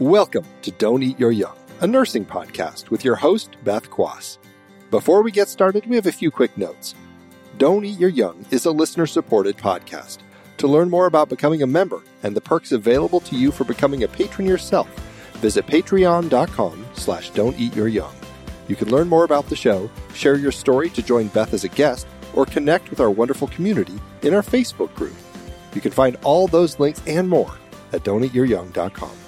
Welcome to Don't Eat Your Young, a nursing podcast with your host, Beth Quass. Before we get started, we have a few quick notes. Don't Eat Your Young is a listener supported podcast. To learn more about becoming a member and the perks available to you for becoming a patron yourself, visit patreon.com slash don't eat your young. You can learn more about the show, share your story to join Beth as a guest, or connect with our wonderful community in our Facebook group. You can find all those links and more at don'teatyouryoung.com.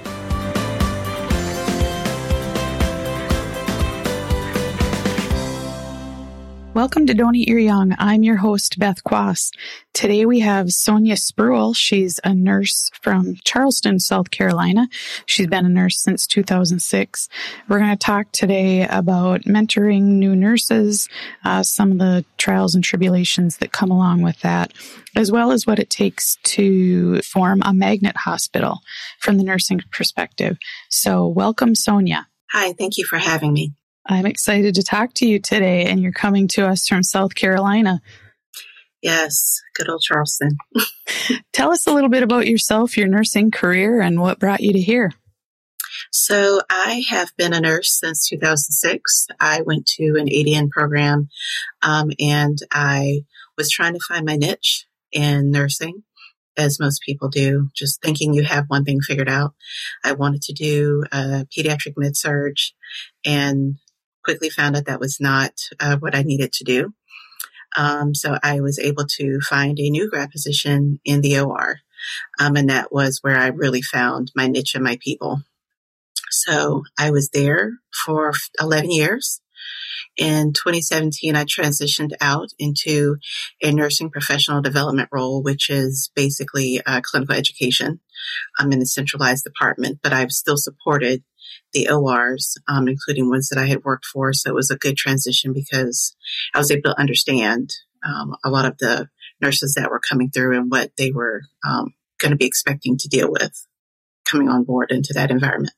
Welcome to Eat Your Young. I'm your host, Beth Quass. Today we have Sonya Spruill. She's a nurse from Charleston, South Carolina. She's been a nurse since 2006. We're going to talk today about mentoring new nurses, uh, some of the trials and tribulations that come along with that, as well as what it takes to form a magnet hospital from the nursing perspective. So welcome, Sonya. Hi, thank you for having me. I'm excited to talk to you today, and you're coming to us from South Carolina. Yes, good old Charleston. Tell us a little bit about yourself, your nursing career, and what brought you to here. So, I have been a nurse since 2006. I went to an ADN program um, and I was trying to find my niche in nursing, as most people do, just thinking you have one thing figured out. I wanted to do a pediatric med surg and quickly found out that was not uh, what I needed to do. Um, so I was able to find a new grad position in the OR. Um, and that was where I really found my niche and my people. So I was there for 11 years. In 2017, I transitioned out into a nursing professional development role, which is basically uh, clinical education. I'm in a centralized department, but I've still supported the ORs, um, including ones that I had worked for. So it was a good transition because I was able to understand um, a lot of the nurses that were coming through and what they were um, going to be expecting to deal with coming on board into that environment.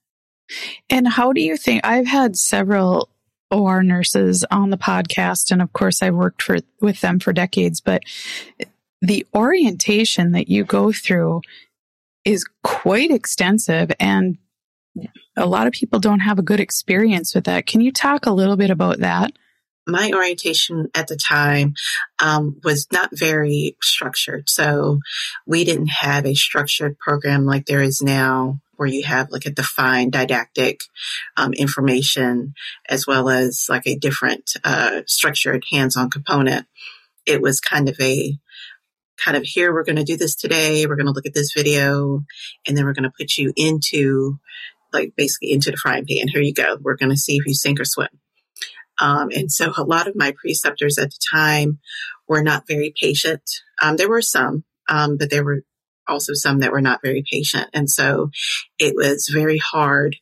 And how do you think? I've had several OR nurses on the podcast, and of course, I've worked for with them for decades. But the orientation that you go through is quite extensive, and a lot of people don't have a good experience with that. Can you talk a little bit about that? My orientation at the time um, was not very structured. So we didn't have a structured program like there is now where you have like a defined didactic um, information as well as like a different uh, structured hands-on component. It was kind of a kind of here we're going to do this today. We're going to look at this video and then we're going to put you into like basically into the frying pan. Here you go. We're going to see if you sink or swim. Um, and so a lot of my preceptors at the time were not very patient. Um, there were some, um, but there were also some that were not very patient. And so it was very hard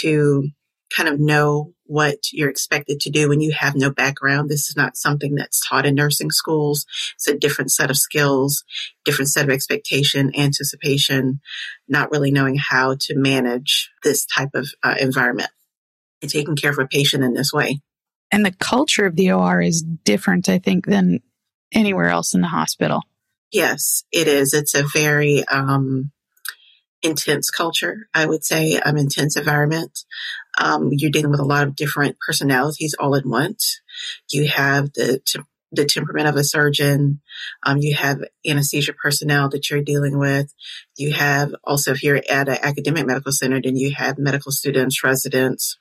to kind of know what you're expected to do when you have no background. This is not something that's taught in nursing schools. It's a different set of skills, different set of expectation, anticipation, not really knowing how to manage this type of uh, environment and taking care of a patient in this way. And the culture of the OR is different, I think, than anywhere else in the hospital. Yes, it is. It's a very, um, intense culture, I would say, um, intense environment. Um, you're dealing with a lot of different personalities all at once. You have the the temperament of a surgeon. Um, you have anesthesia personnel that you're dealing with. You have also, if you're at an academic medical center, then you have medical students, residents,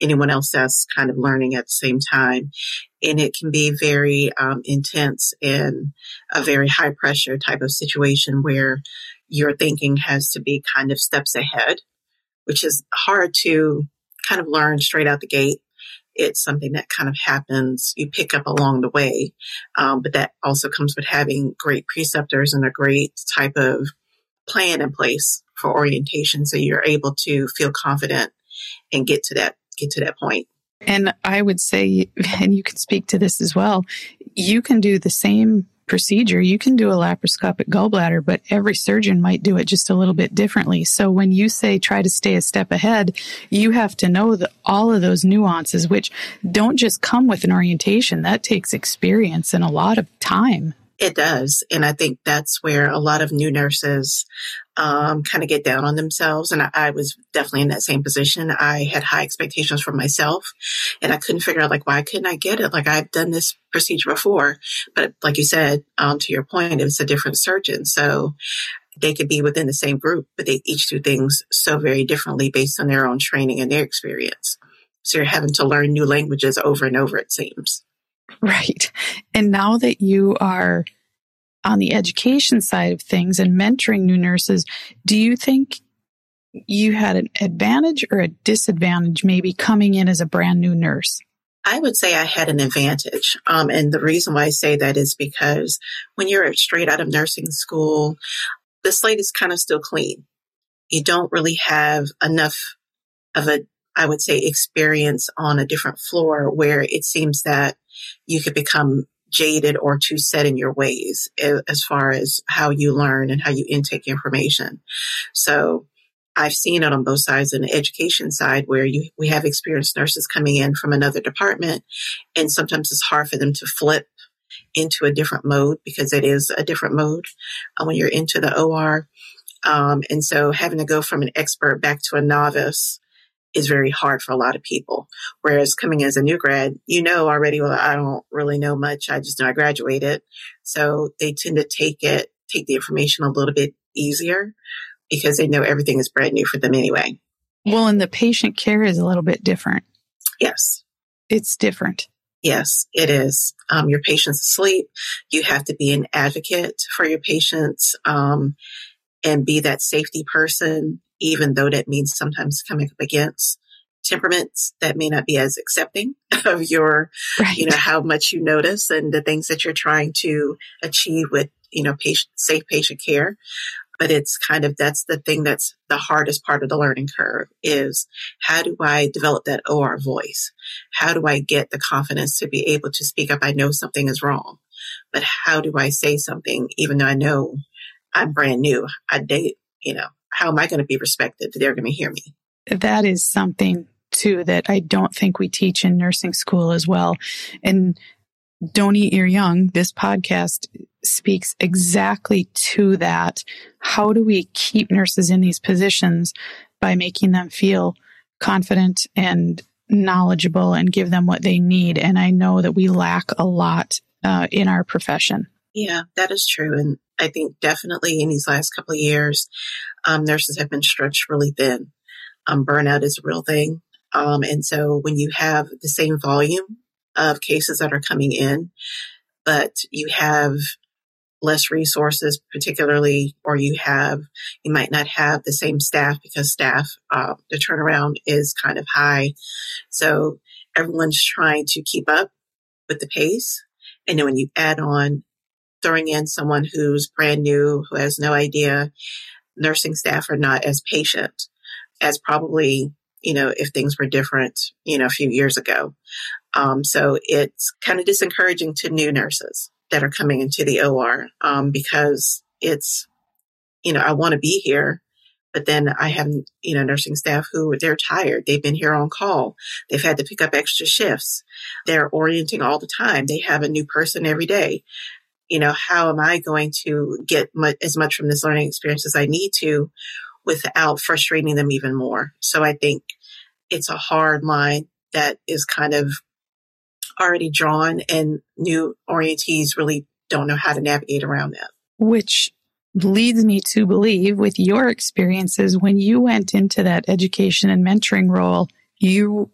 anyone else that's kind of learning at the same time. And it can be very um, intense and a very high pressure type of situation where your thinking has to be kind of steps ahead, which is hard to kind of learn straight out the gate. It's something that kind of happens, you pick up along the way. Um, but that also comes with having great preceptors and a great type of plan in place for orientation. So you're able to feel confident and get to that, get to that point. And I would say, and you can speak to this as well, you can do the same procedure, you can do a laparoscopic gallbladder, but every surgeon might do it just a little bit differently. So when you say try to stay a step ahead, you have to know that all of those nuances, which don't just come with an orientation, that takes experience and a lot of time. It does. And I think that's where a lot of new nurses um, kind of get down on themselves. And I, I, was definitely in that same position. I had high expectations for myself and I couldn't figure out like, why couldn't I get it? Like I've done this procedure before, but like you said, um, to your point, it was a different surgeon. So they could be within the same group, but they each do things so very differently based on their own training and their experience. So you're having to learn new languages over and over, it seems. Right. And now that you are on the education side of things and mentoring new nurses, do you think you had an advantage or a disadvantage maybe coming in as a brand new nurse? I would say I had an advantage. Um, and the reason why I say that is because when you're straight out of nursing school, the slate is kind of still clean. You don't really have enough of a, I would say, experience on a different floor where it seems that you could become jaded or too set in your ways as far as how you learn and how you intake information. So I've seen it on both sides in the education side where you, we have experienced nurses coming in from another department and sometimes it's hard for them to flip into a different mode because it is a different mode uh, when you're into the OR. Um, and so having to go from an expert back to a novice is very hard for a lot of people. Whereas coming as a new grad, you know already, well, I don't really know much. I just know I graduated. So they tend to take it, take the information a little bit easier because they know everything is brand new for them anyway. Well, and the patient care is a little bit different. Yes. It's different. Yes, it is. Um, your patient's asleep. You have to be an advocate for your patients um, and be that safety person even though that means sometimes coming up against temperaments that may not be as accepting of your, right. you know, how much you notice and the things that you're trying to achieve with, you know, patient, safe patient care. But it's kind of, that's the thing that's the hardest part of the learning curve is how do I develop that OR voice? How do I get the confidence to be able to speak up? I know something is wrong, but how do I say something even though I know I'm brand new? I date, you know, how am I going to be respected? They're going to hear me. That is something too that I don't think we teach in nursing school as well. And Don't Eat Your Young, this podcast speaks exactly to that. How do we keep nurses in these positions by making them feel confident and knowledgeable and give them what they need? And I know that we lack a lot uh, in our profession. Yeah, that is true. And I think definitely in these last couple of years, um, nurses have been stretched really thin. Um, burnout is a real thing. Um, and so when you have the same volume of cases that are coming in, but you have less resources, particularly, or you have, you might not have the same staff because staff, uh, the turnaround is kind of high. So everyone's trying to keep up with the pace. And then when you add on throwing in someone who's brand new, who has no idea, nursing staff are not as patient as probably, you know, if things were different, you know, a few years ago. Um, so it's kind of disencouraging to new nurses that are coming into the OR um, because it's, you know, I want to be here, but then I have, you know, nursing staff who they're tired. They've been here on call. They've had to pick up extra shifts. They're orienting all the time. They have a new person every day you know, how am I going to get much, as much from this learning experience as I need to without frustrating them even more? So I think it's a hard line that is kind of already drawn and new orientees really don't know how to navigate around that. Which leads me to believe with your experiences when you went into that education and mentoring role, you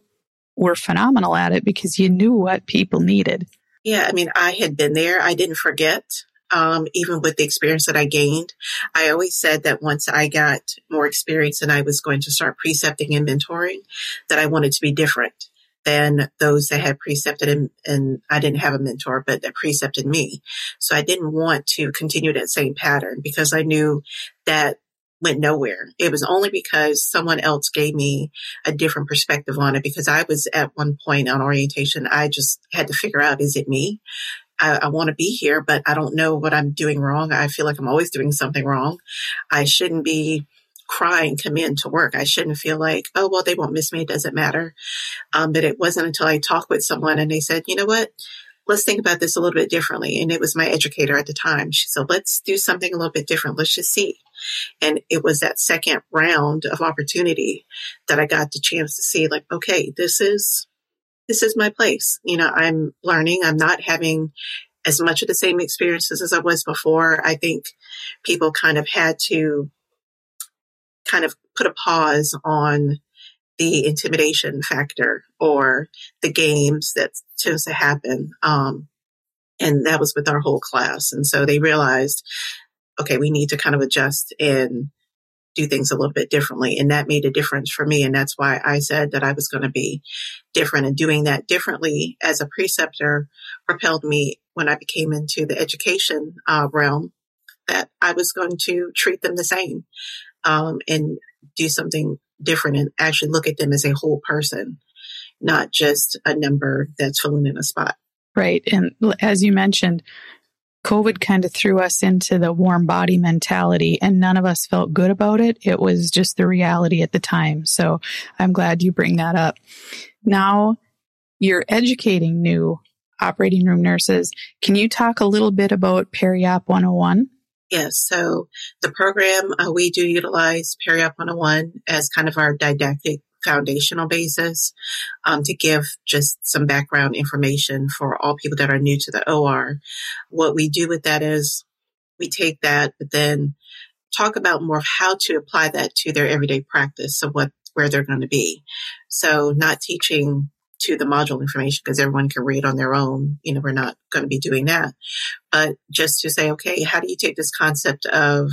were phenomenal at it because you knew what people needed. Yeah, I mean, I had been there. I didn't forget, um, even with the experience that I gained. I always said that once I got more experience and I was going to start precepting and mentoring, that I wanted to be different than those that had precepted and, and I didn't have a mentor, but that precepted me. So I didn't want to continue that same pattern because I knew that went nowhere. It was only because someone else gave me a different perspective on it because I was at one point on orientation, I just had to figure out, is it me? I, I want to be here, but I don't know what I'm doing wrong. I feel like I'm always doing something wrong. I shouldn't be crying come in to work. I shouldn't feel like, oh, well, they won't miss me. It doesn't matter. Um, but it wasn't until I talked with someone and they said, you know what? Let's think about this a little bit differently. And it was my educator at the time. She said, let's do something a little bit different. Let's just see. And it was that second round of opportunity that I got the chance to see like, okay, this is, this is my place. You know, I'm learning. I'm not having as much of the same experiences as I was before. I think people kind of had to kind of put a pause on the intimidation factor or the games that tends to happen. Um, and that was with our whole class. And so they realized, okay, we need to kind of adjust and do things a little bit differently. And that made a difference for me. And that's why I said that I was going to be different and doing that differently as a preceptor propelled me when I became into the education uh, realm that I was going to treat them the same um, and do something different and actually look at them as a whole person, not just a number that's filling in a spot. Right. And as you mentioned, COVID kind of threw us into the warm body mentality and none of us felt good about it. It was just the reality at the time. So I'm glad you bring that up. Now you're educating new operating room nurses. Can you talk a little bit about PeriOp 101? Yes. So the program, uh, we do utilize PeriOp 101 as kind of our didactic foundational basis um, to give just some background information for all people that are new to the OR. What we do with that is we take that, but then talk about more how to apply that to their everyday practice of what where they're going to be. So not teaching to the module information because everyone can read on their own. You know, we're not going to be doing that. But just to say, okay, how do you take this concept of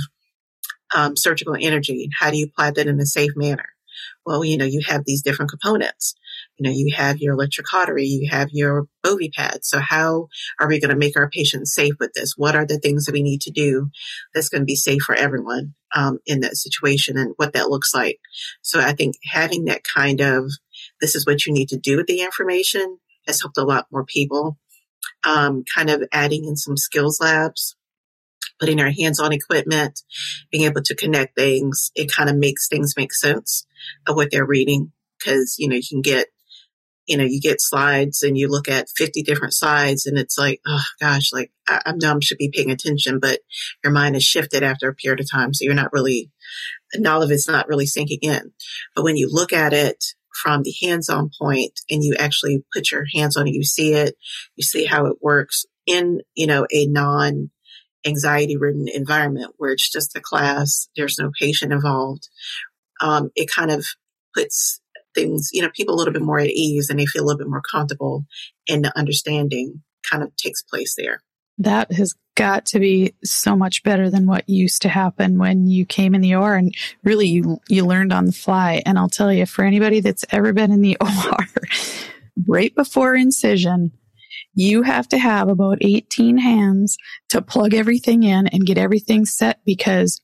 um, surgical energy? How do you apply that in a safe manner? Well, you know, you have these different components. You know, you have your electric cautery, you have your Bovie pad. So how are we going to make our patients safe with this? What are the things that we need to do that's going to be safe for everyone um, in that situation and what that looks like? So I think having that kind of this is what you need to do with the information has helped a lot more people. Um, kind of adding in some skills labs, putting our hands on equipment, being able to connect things. It kind of makes things make sense of what they're reading. Cause, you know, you can get, you know, you get slides and you look at 50 different slides and it's like, oh gosh, like I, am dumb, should be paying attention, but your mind is shifted after a period of time. So you're not really, all of it's not really sinking in. But when you look at it from the hands-on point and you actually put your hands on it, you see it, you see how it works in, you know, a non anxiety ridden environment where it's just a class, there's no patient involved. Um, it kind of puts things, you know, people a little bit more at ease and they feel a little bit more comfortable and the understanding kind of takes place there. That has got to be so much better than what used to happen when you came in the OR and really you, you learned on the fly. And I'll tell you, for anybody that's ever been in the OR, right before incision, you have to have about 18 hands to plug everything in and get everything set because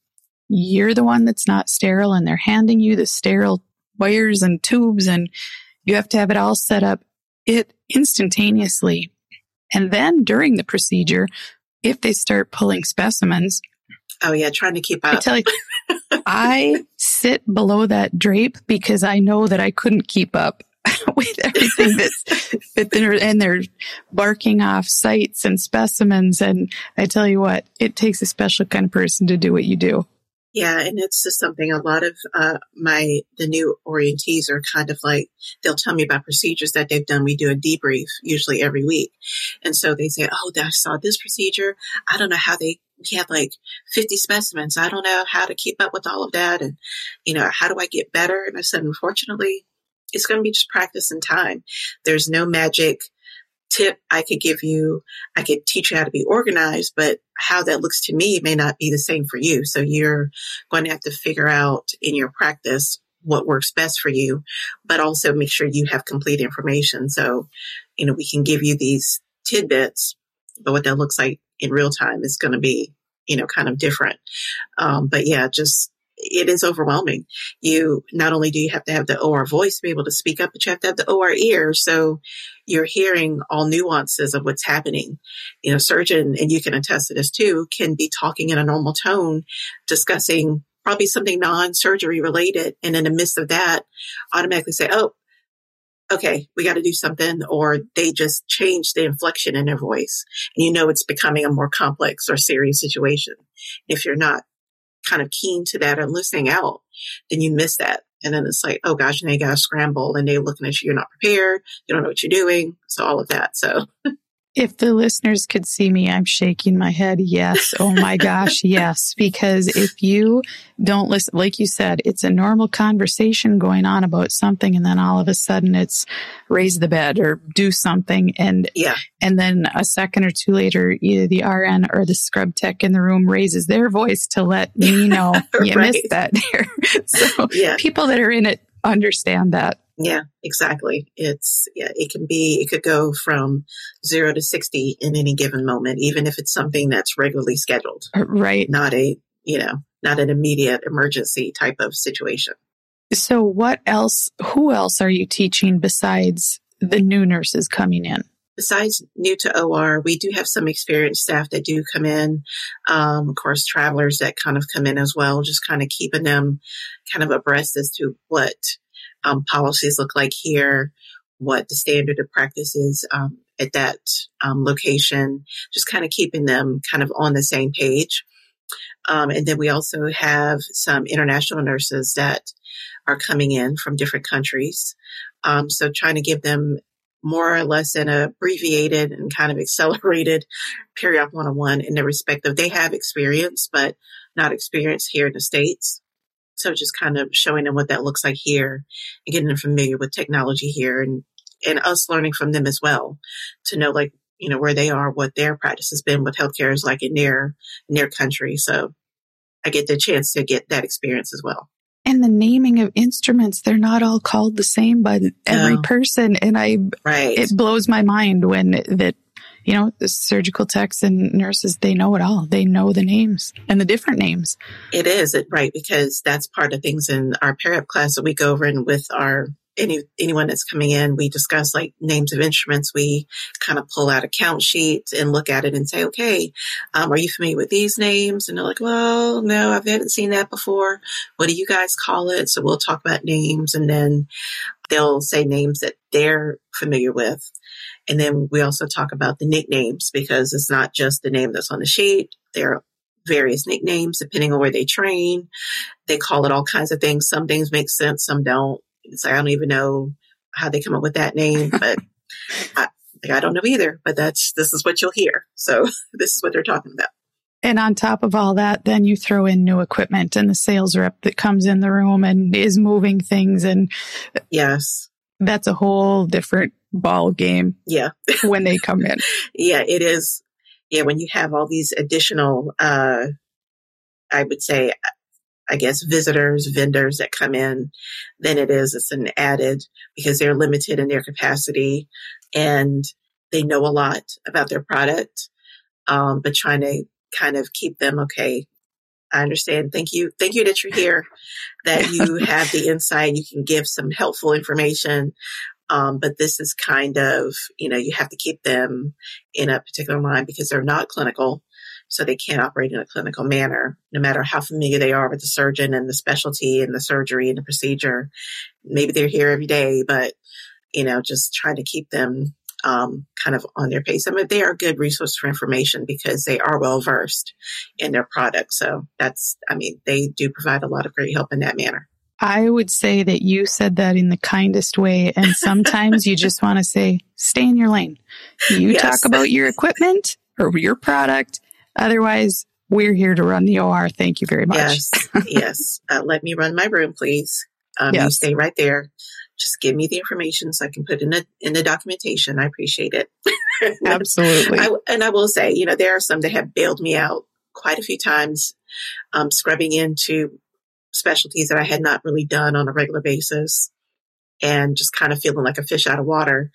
you're the one that's not sterile and they're handing you the sterile wires and tubes and you have to have it all set up it instantaneously and then during the procedure, if they start pulling specimens, oh yeah, trying to keep up. I tell you, I sit below that drape because I know that I couldn't keep up with everything that's that they're and they're barking off sites and specimens. And I tell you what, it takes a special kind of person to do what you do. Yeah, and it's just something a lot of uh, my the new orientees are kind of like they'll tell me about procedures that they've done. We do a debrief usually every week, and so they say, "Oh, I saw this procedure. I don't know how they we had like 50 specimens. I don't know how to keep up with all of that, and you know how do I get better?" And I said, "Unfortunately, it's going to be just practice and time. There's no magic." Tip I could give you. I could teach you how to be organized, but how that looks to me may not be the same for you. So you're going to have to figure out in your practice what works best for you, but also make sure you have complete information. So, you know, we can give you these tidbits, but what that looks like in real time is going to be, you know, kind of different. Um, but yeah, just it is overwhelming. You not only do you have to have the OR voice to be able to speak up, but you have to have the OR ear. So you're hearing all nuances of what's happening. You know, surgeon, and you can attest to this too, can be talking in a normal tone, discussing probably something non-surgery related. And in the midst of that, automatically say, Oh, okay, we got to do something, or they just change the inflection in their voice. And you know it's becoming a more complex or serious situation. If you're not kind of keen to that and listening out, then you miss that. And then it's like, oh gosh, and they got to scramble and they're looking at you, you're not prepared, you don't know what you're doing. So all of that. So If the listeners could see me, I'm shaking my head. Yes. Oh my gosh. Yes. Because if you don't listen, like you said, it's a normal conversation going on about something. And then all of a sudden it's raise the bed or do something. And, yeah. and then a second or two later, either the RN or the scrub tech in the room raises their voice to let me know you Right. missed that there. so Yeah. people that are in it understand that. Yeah, exactly. It's, yeah, it can be, it could go from zero to 60 in any given moment, even if it's something that's regularly scheduled, uh, Right. not a, you know, not an immediate emergency type of situation. So what else, who else are you teaching besides the new nurses coming in? Besides new to OR, we do have some experienced staff that do come in. Um, of course, travelers that kind of come in as well, just kind of keeping them kind of abreast as to what um, policies look like here, what the standard of practice is um, at that um, location, just kind of keeping them kind of on the same page. Um, and then we also have some international nurses that are coming in from different countries. Um, so trying to give them more or less an abbreviated and kind of accelerated periop 101 in the respect of they have experience, but not experience here in the States. So just kind of showing them what that looks like here and getting them familiar with technology here and, and us learning from them as well to know like, you know, where they are, what their practice has been, what healthcare is like in their, in their country. So I get the chance to get that experience as well. And the naming of instruments, they're not all called the same by every No. person. And I, Right. it blows my mind when that, you know, the surgical techs and nurses, they know it all. They know the names and the different names. It is it right because that's part of things in our periop class that we go over and with our any anyone that's coming in, we discuss like names of instruments. We kind of pull out a count sheet and look at it and say, okay, um, are you familiar with these names? And they're like, well, no, I haven't seen that before. What do you guys call it? So we'll talk about names and then they'll say names that they're familiar with. And then we also talk about the nicknames because it's not just the name that's on the sheet. There are various nicknames depending on where they train. They call it all kinds of things. Some things make sense, some don't. It's like, I don't even know how they come up with that name, but I, like, I don't know either, but that's, this is what you'll hear. So this is what they're talking about. And on top of all that, then you throw in new equipment and the sales rep that comes in the room and is moving things. And Yes. that's a whole different ball game Yeah. when they come in. Yeah. It is. Yeah. When you have all these additional, uh, I would say, I guess visitors, vendors that come in, then it is, it's an added because they're limited in their capacity and they know a lot about their product. Um, but trying to kind of keep them okay. I understand. Thank you. Thank you that you're here, that you have the insight. You can give some helpful information. Um, but this is kind of, you know, you have to keep them in a particular line because they're not clinical. So they can't operate in a clinical manner, no matter how familiar they are with the surgeon and the specialty and the surgery and the procedure. Maybe they're here every day, but, you know, just trying to keep them um, kind of on their pace. I mean, they are a good resource for information because they are well versed in their product. So that's, I mean, they do provide a lot of great help in that manner. I would say that you said that in the kindest way. And sometimes you just want to say, stay in your lane. You Yes. talk about your equipment or your product. Otherwise, we're here to run the OR. Thank you very much. Yes, yes. Uh, let me run my room, please. Um, You Yes. stay right there. Just give me the information so I can put in the in the documentation. I appreciate it. Absolutely. I, and I will say, you know, there are some that have bailed me out quite a few times, um, scrubbing into specialties that I had not really done on a regular basis and just kind of feeling like a fish out of water.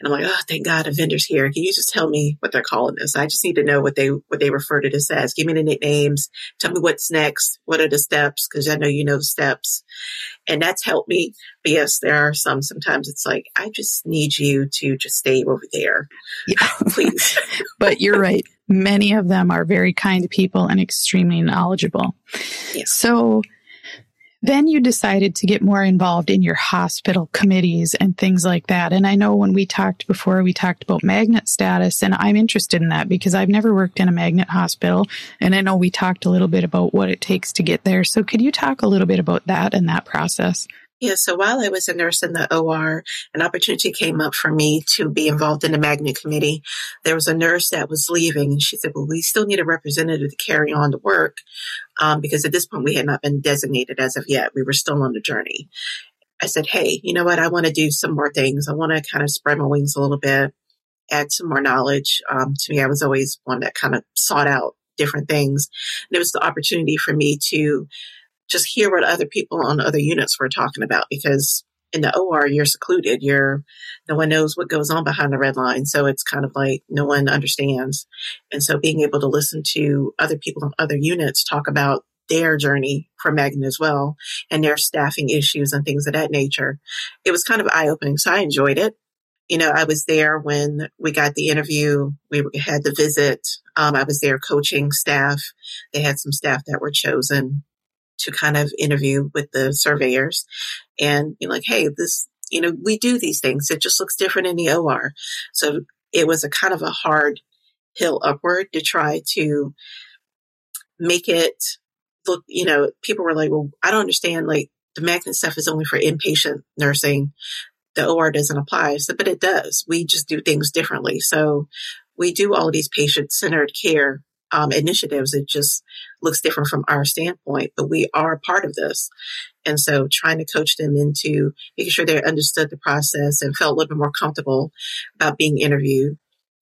And I'm like, oh, thank God a vendor's here. Can you just tell me what they're calling this? I just need to know what they, what they refer to this as. Give me the nicknames. Tell me what's next. What are the steps? Cause I know you know the steps and that's helped me. But yes, there are some, sometimes it's like, I just need you to just stay over there. Yeah. Please. but you're right. Many of them are very kind people and extremely knowledgeable. Yes. So Then you decided to get more involved in your hospital committees and things like that. And I know when we talked before, we talked about magnet status, and I'm interested in that because I've never worked in a magnet hospital. And I know we talked a little bit about what it takes to get there. So could you talk a little bit about that and that process? Yeah, so while I was a nurse in the OR, an opportunity came up for me to be involved in the magnet committee. There was a nurse that was leaving, and she said, Well, we still need a representative to carry on the work um, because at this point we had not been designated as of yet. We were still on the journey. I said, Hey, you know what? I want to do some more things. I want to kind of spread my wings a little bit, add some more knowledge. Um, to me, I was always one that kind of sought out different things. And it was the opportunity for me to just hear what other people on other units were talking about because in the OR you're secluded. You're no one knows what goes on behind the red line. So it's kind of like no one understands. And so being able to listen to other people on other units talk about their journey for Magnet as well and their staffing issues and things of that nature. It was kind of eye opening. So I enjoyed it. You know, I was there when we got the interview. We had the visit. Um, I was there coaching staff. They had some staff that were chosen to kind of interview with the surveyors and be like, hey, this, you know, we do these things. It just looks different in the OR. So it was a kind of a hard hill upward to try to make it look, you know, people were like, well, I don't understand. Like the magnet stuff is only for inpatient nursing. The OR doesn't apply. So, but it does. We just do things differently. So we do all these patient centered care um, initiatives. It just looks different from our standpoint, but we are part of this. And so trying to coach them into making sure they understood the process and felt a little bit more comfortable about being interviewed.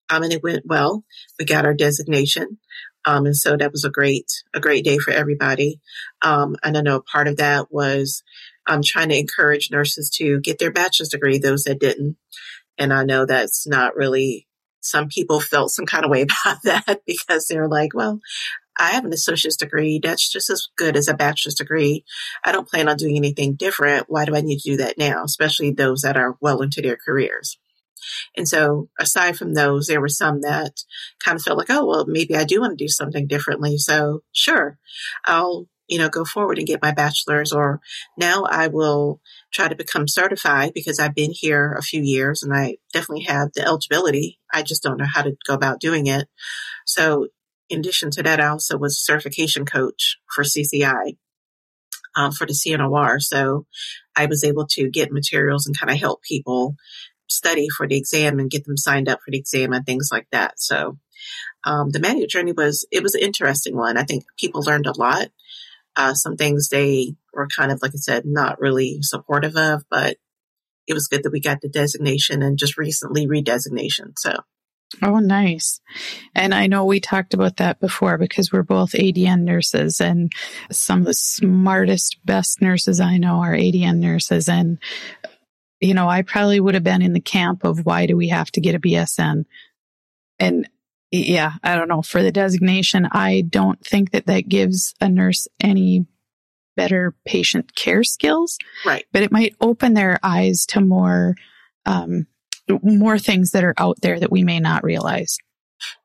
Um, and it went well. We got our designation. Um, and so that was a great, a great day for everybody. Um, and I know part of that was, um, trying to encourage nurses to get their bachelor's degree, those that didn't. And I know that's not really some people felt some kind of way about that because they're like, well, I have an associate's degree. That's just as good as a bachelor's degree. I don't plan on doing anything different. Why do I need to do that now? Especially those that are well into their careers. And so aside from those, there were some that kind of felt like, oh, well, maybe I do want to do something differently. So sure, I'll you know, go forward and get my bachelor's or now I will try to become certified because I've been here a few years and I definitely have the eligibility. I just don't know how to go about doing it. So in addition to that, I also was a certification coach for CCI. Um, for the CNOR. So I was able to get materials and kind of help people study for the exam and get them signed up for the exam and things like that. So um, the magnet journey was it was an interesting one. I think people learned a lot. Uh, some things they were kind of, like I said, not really supportive of, but it was good that we got the designation and just recently redesignation. So. Oh, nice. And I know we talked about that before because we're both ADN nurses and some of the smartest, best nurses I know are ADN nurses. And, you know, I probably would have been in the camp of why do we have to get a BSN? And yeah, I don't know. For the designation, I don't think that that gives a nurse any better patient care skills. Right. But it might open their eyes to more, um, more things that are out there that we may not realize.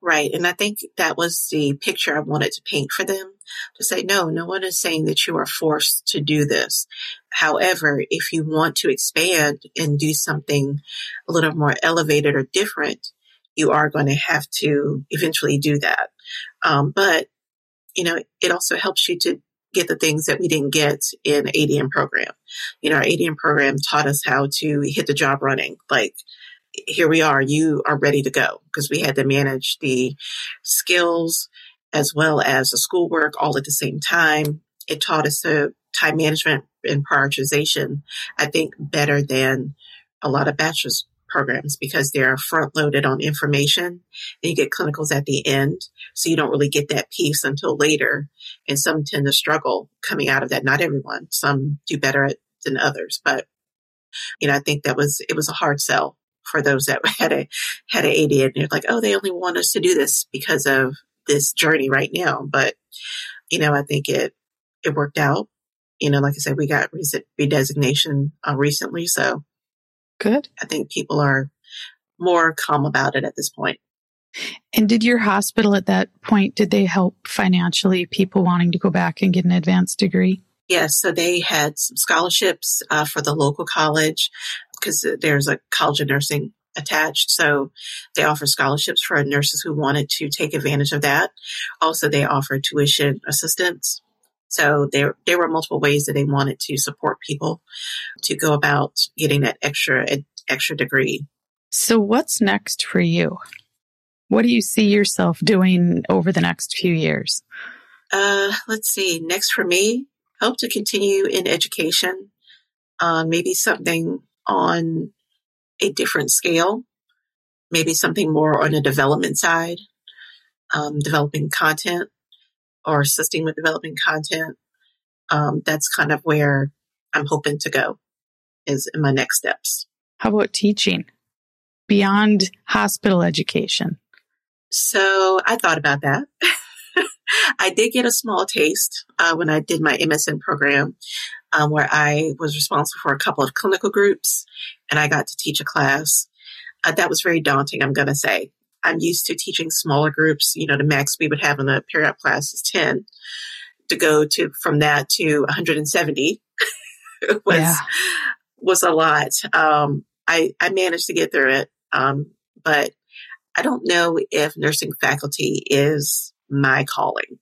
Right. And I think that was the picture I wanted to paint for them to say, no, no one is saying that you are forced to do this. However, if you want to expand and do something a little more elevated or different, you are going to have to eventually do that. Um, but, you know, it also helps you to get the things that we didn't get in ADN program. You know, our ADN program taught us how to hit the job running. Like, here we are, you are ready to go because we had to manage the skills as well as the schoolwork all at the same time. It taught us the time management and prioritization, I think, better than a lot of bachelor's programs because they're front loaded on information and you get clinicals at the end. So you don't really get that piece until later. And some tend to struggle coming out of that. Not everyone. Some do better than others, but you know, I think that was, it was a hard sell for those that had a, had an AD and they're like, oh, they only want us to do this because of this journey right now. But, you know, I think it, it worked out. You know, like I said, we got redesignation uh, recently. So Good. I think people are more calm about it at this point. And did your hospital at that point, did they help financially people wanting to go back and get an advanced degree? Yes, so they had some scholarships uh, for the local college because there's a college of nursing attached. So they offer scholarships for nurses who wanted to take advantage of that. Also, they offer tuition assistance. So there, there were multiple ways that they wanted to support people to go about getting that extra, extra degree. So what's next for you? What do you see yourself doing over the next few years? Uh, let's see. Next for me, hope to continue in education. Uh, maybe something on a different scale, maybe something more on a development side, um, developing content or assisting with developing content. Um, that's kind of where I'm hoping to go is in my next steps. How about teaching beyond hospital education? So I thought about that. I did get a small taste uh, when I did my MSN program, um, where I was responsible for a couple of clinical groups and I got to teach a class. Uh, that was very daunting, I'm going to say. I'm used to teaching smaller groups. You know, the max we would have in the periop class is 10. To go to from that to 170 was yeah. was a lot. Um, I I managed to get through it, um, but I don't know if nursing faculty is my calling.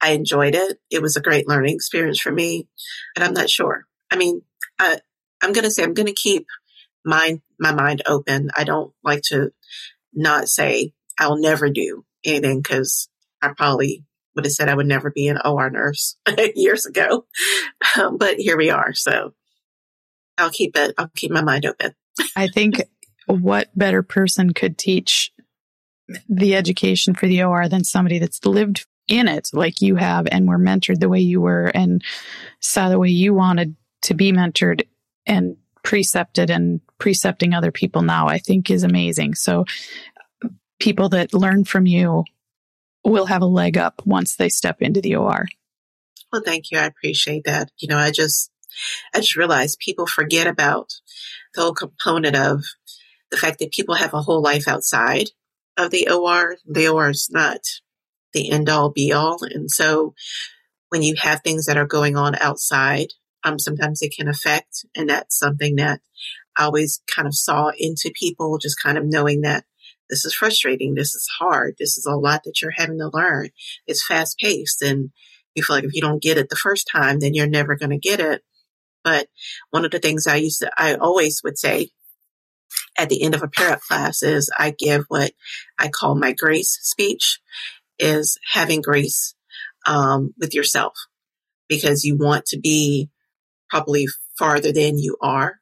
I enjoyed it. It was a great learning experience for me, and I'm not sure. I mean, I, I'm going to say I'm going to keep my my mind open. I don't like to not say I'll never do anything because I probably would have said I would never be an OR nurse years ago, um, but here we are. So I'll keep it. I'll keep my mind open. I think what better person could teach the education for the OR than somebody that's lived in it like you have and were mentored the way you were and saw the way you wanted to be mentored and precepted and precepting other people now, I think is amazing. So people that learn from you will have a leg up once they step into the OR. Well, thank you. I appreciate that. You know, I just, I just realized people forget about the whole component of the fact that people have a whole life outside of the OR. The OR is not the end all be all. And so when you have things that are going on outside, um, sometimes it can affect. And that's something that Always kind of saw into people, just kind of knowing that this is frustrating. This is hard. This is a lot that you're having to learn. It's fast paced and you feel like if you don't get it the first time, then you're never going to get it. But one of the things I used to, I always would say at the end of a periop class is I give what I call my grace speech is having grace um, with yourself because you want to be probably farther than you are.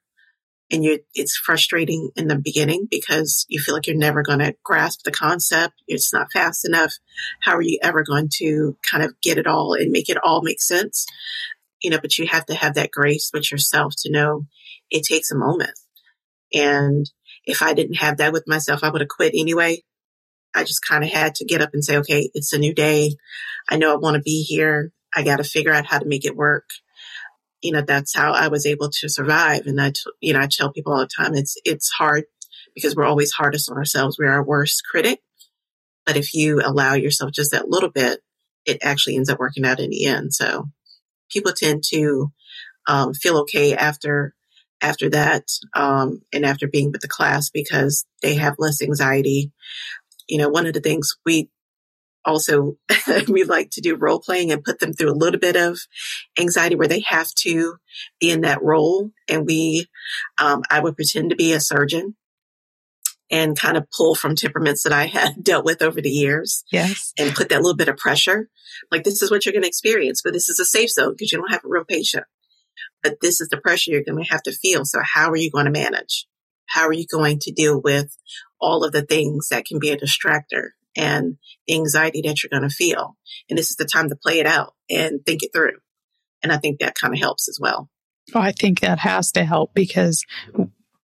And you it's frustrating in the beginning because you feel like you're never going to grasp the concept. It's not fast enough. How are you ever going to kind of get it all and make it all make sense? You know, but you have to have that grace with yourself to know it takes a moment. And if I didn't have that with myself, I would have quit anyway. I just kind of had to get up and say, okay, it's a new day. I know I want to be here. I got to figure out how to make it work. You know, that's how I was able to survive. And I, you know, I tell people all the time, it's, it's hard because we're always hardest on ourselves. We're our worst critic. But if you allow yourself just that little bit, it actually ends up working out in the end. So people tend to um, feel okay after after that um, and after being with the class because they have less anxiety you know, one of the things we also we like to do role playing and put them through a little bit of anxiety where they have to be in that role. And we, um, I would pretend to be a surgeon and kind of pull from temperaments that I had dealt with over the years. Yes. And put that little bit of pressure. Like this is what you're going to experience, but this is a safe zone because you don't have a real patient. But this is the pressure you're going to have to feel. So how are you going to manage? How are you going to deal with all of the things that can be a distractor and the anxiety that you're going to feel. And this is the time to play it out and think it through. And I think that kind of helps as well. Oh, I think that has to help because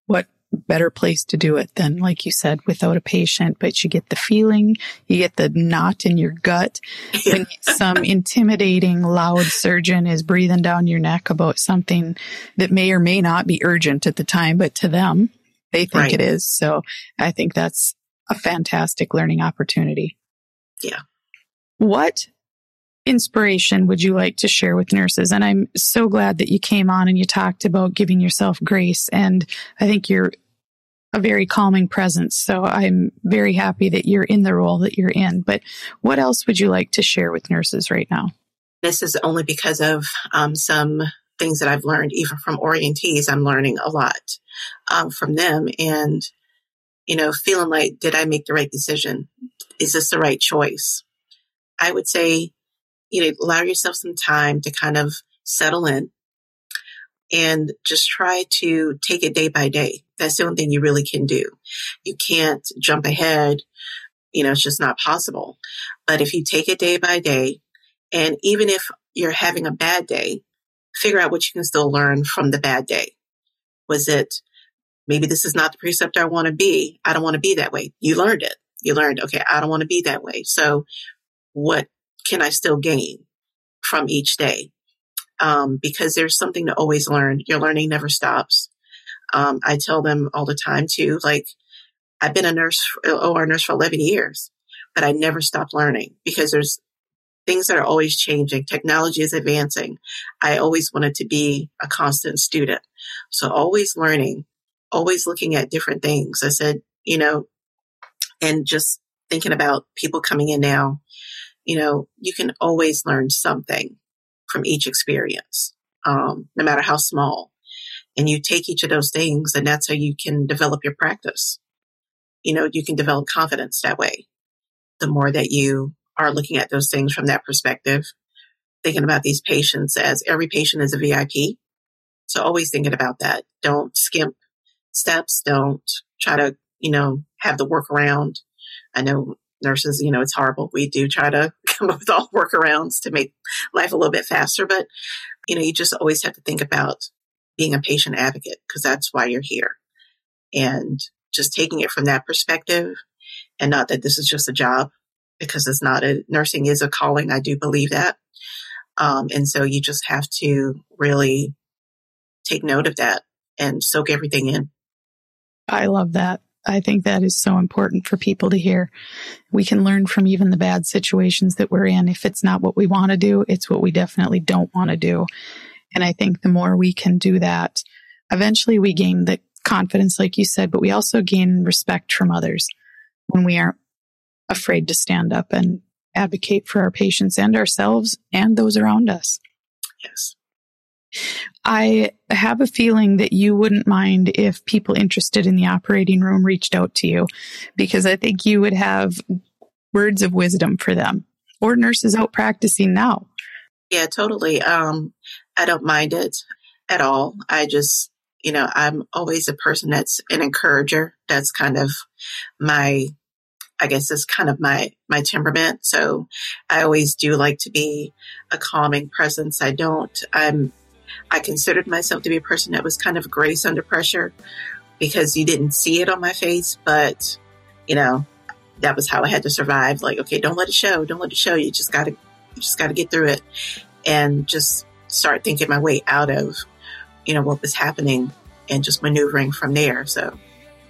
what better place to do it than, like you said, without a patient, but you get the feeling, you get the knot in your gut when some intimidating, loud surgeon is breathing down your neck about something that may or may not be urgent at the time, but to them, they think right. it is. So I think that's a fantastic learning opportunity. Yeah. What inspiration would you like to share with nurses? And I'm so glad that you came on and you talked about giving yourself grace. And I think you're a very calming presence. So I'm very happy that you're in the role that you're in. But what else would you like to share with nurses right now? This is only because of um, some things that I've learned, even from orientees. I'm learning a lot um, from them. And, you know, feeling like, did I make the right decision? Is this the right choice? I would say, you know, allow yourself some time to kind of settle in and just try to take it day by day. That's the only thing you really can do. You can't jump ahead. You know, it's just not possible. But if you take it day by day, and even if you're having a bad day, figure out what you can still learn from the bad day. Was it maybe this is not the preceptor I want to be? I don't want to be that way. You learned it. You learned, okay, I don't want to be that way. So what can I still gain from each day? Um, because there's something to always learn. Your learning never stops. Um, I tell them all the time too, like I've been a nurse, OR nurse for 11 years, but I never stopped learning because there's things that are always changing. Technology is advancing. I always wanted to be a constant student. So always learning, always looking at different things. I said, you know, and just thinking about people coming in now, you know, you can always learn something from each experience, um, no matter how small. And you take each of those things and that's how you can develop your practice. You know, you can develop confidence that way. The more that you are looking at those things from that perspective, thinking about these patients as every patient is a VIP. So always thinking about that. Don't skimp steps. Don't try to, you know, have the workaround. I know nurses, you know, it's horrible. We do try to come up with all workarounds to make life a little bit faster, but you know, you just always have to think about being a patient advocate because that's why you're here. And just taking it from that perspective and not that this is just a job because it's not a nursing is a calling. I do believe that. Um, and so you just have to really take note of that and soak everything in. I love that. I think that is so important for people to hear. We can learn from even the bad situations that we're in. If it's not what we want to do, it's what we definitely don't want to do. And I think the more we can do that, eventually we gain the confidence, like you said, but we also gain respect from others when we aren't afraid to stand up and advocate for our patients and ourselves and those around us. Yes. I have a feeling that you wouldn't mind if people interested in the operating room reached out to you because I think you would have words of wisdom for them or nurses out practicing now. Yeah, totally. Um, I don't mind it at all. I just, you know, I'm always a person that's an encourager. That's kind of my, I guess is kind of my, my temperament. So I always do like to be a calming presence. I don't, I'm I considered myself to be a person that was kind of grace under pressure because you didn't see it on my face, but you know, that was how I had to survive. Like, okay, don't let it show. Don't let it show. You just gotta, you just gotta get through it and just start thinking my way out of, you know, what was happening and just maneuvering from there. So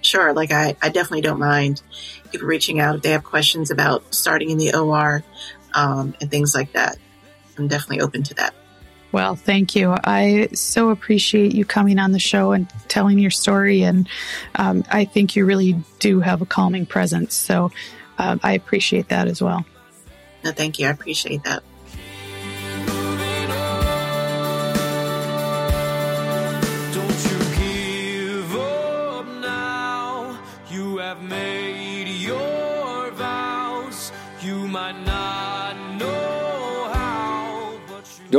sure, like I, I definitely don't mind people reaching out if they have questions about starting in the OR, um, and things like that. I'm definitely open to that. Well, thank you. I so appreciate you coming on the show and telling your story. And um, I think you really do have a calming presence. So uh, I appreciate that as well. No, thank you. I appreciate that.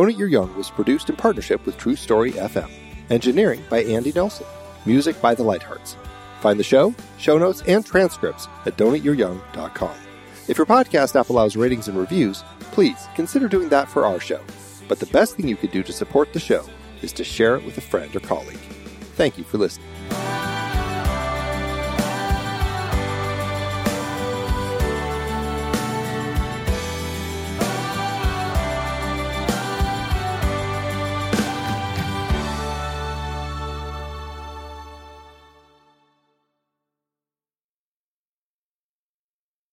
Don't Eat Your Young was produced in partnership with True Story FM. Engineering by Andy Nelson. Music by The Lighthearts. Find the show, show notes, and transcripts at don'teatyouryoung.com. If your podcast app allows ratings and reviews, please consider doing that for our show. But the best thing you could do to support the show is to share it with a friend or colleague. Thank you for listening.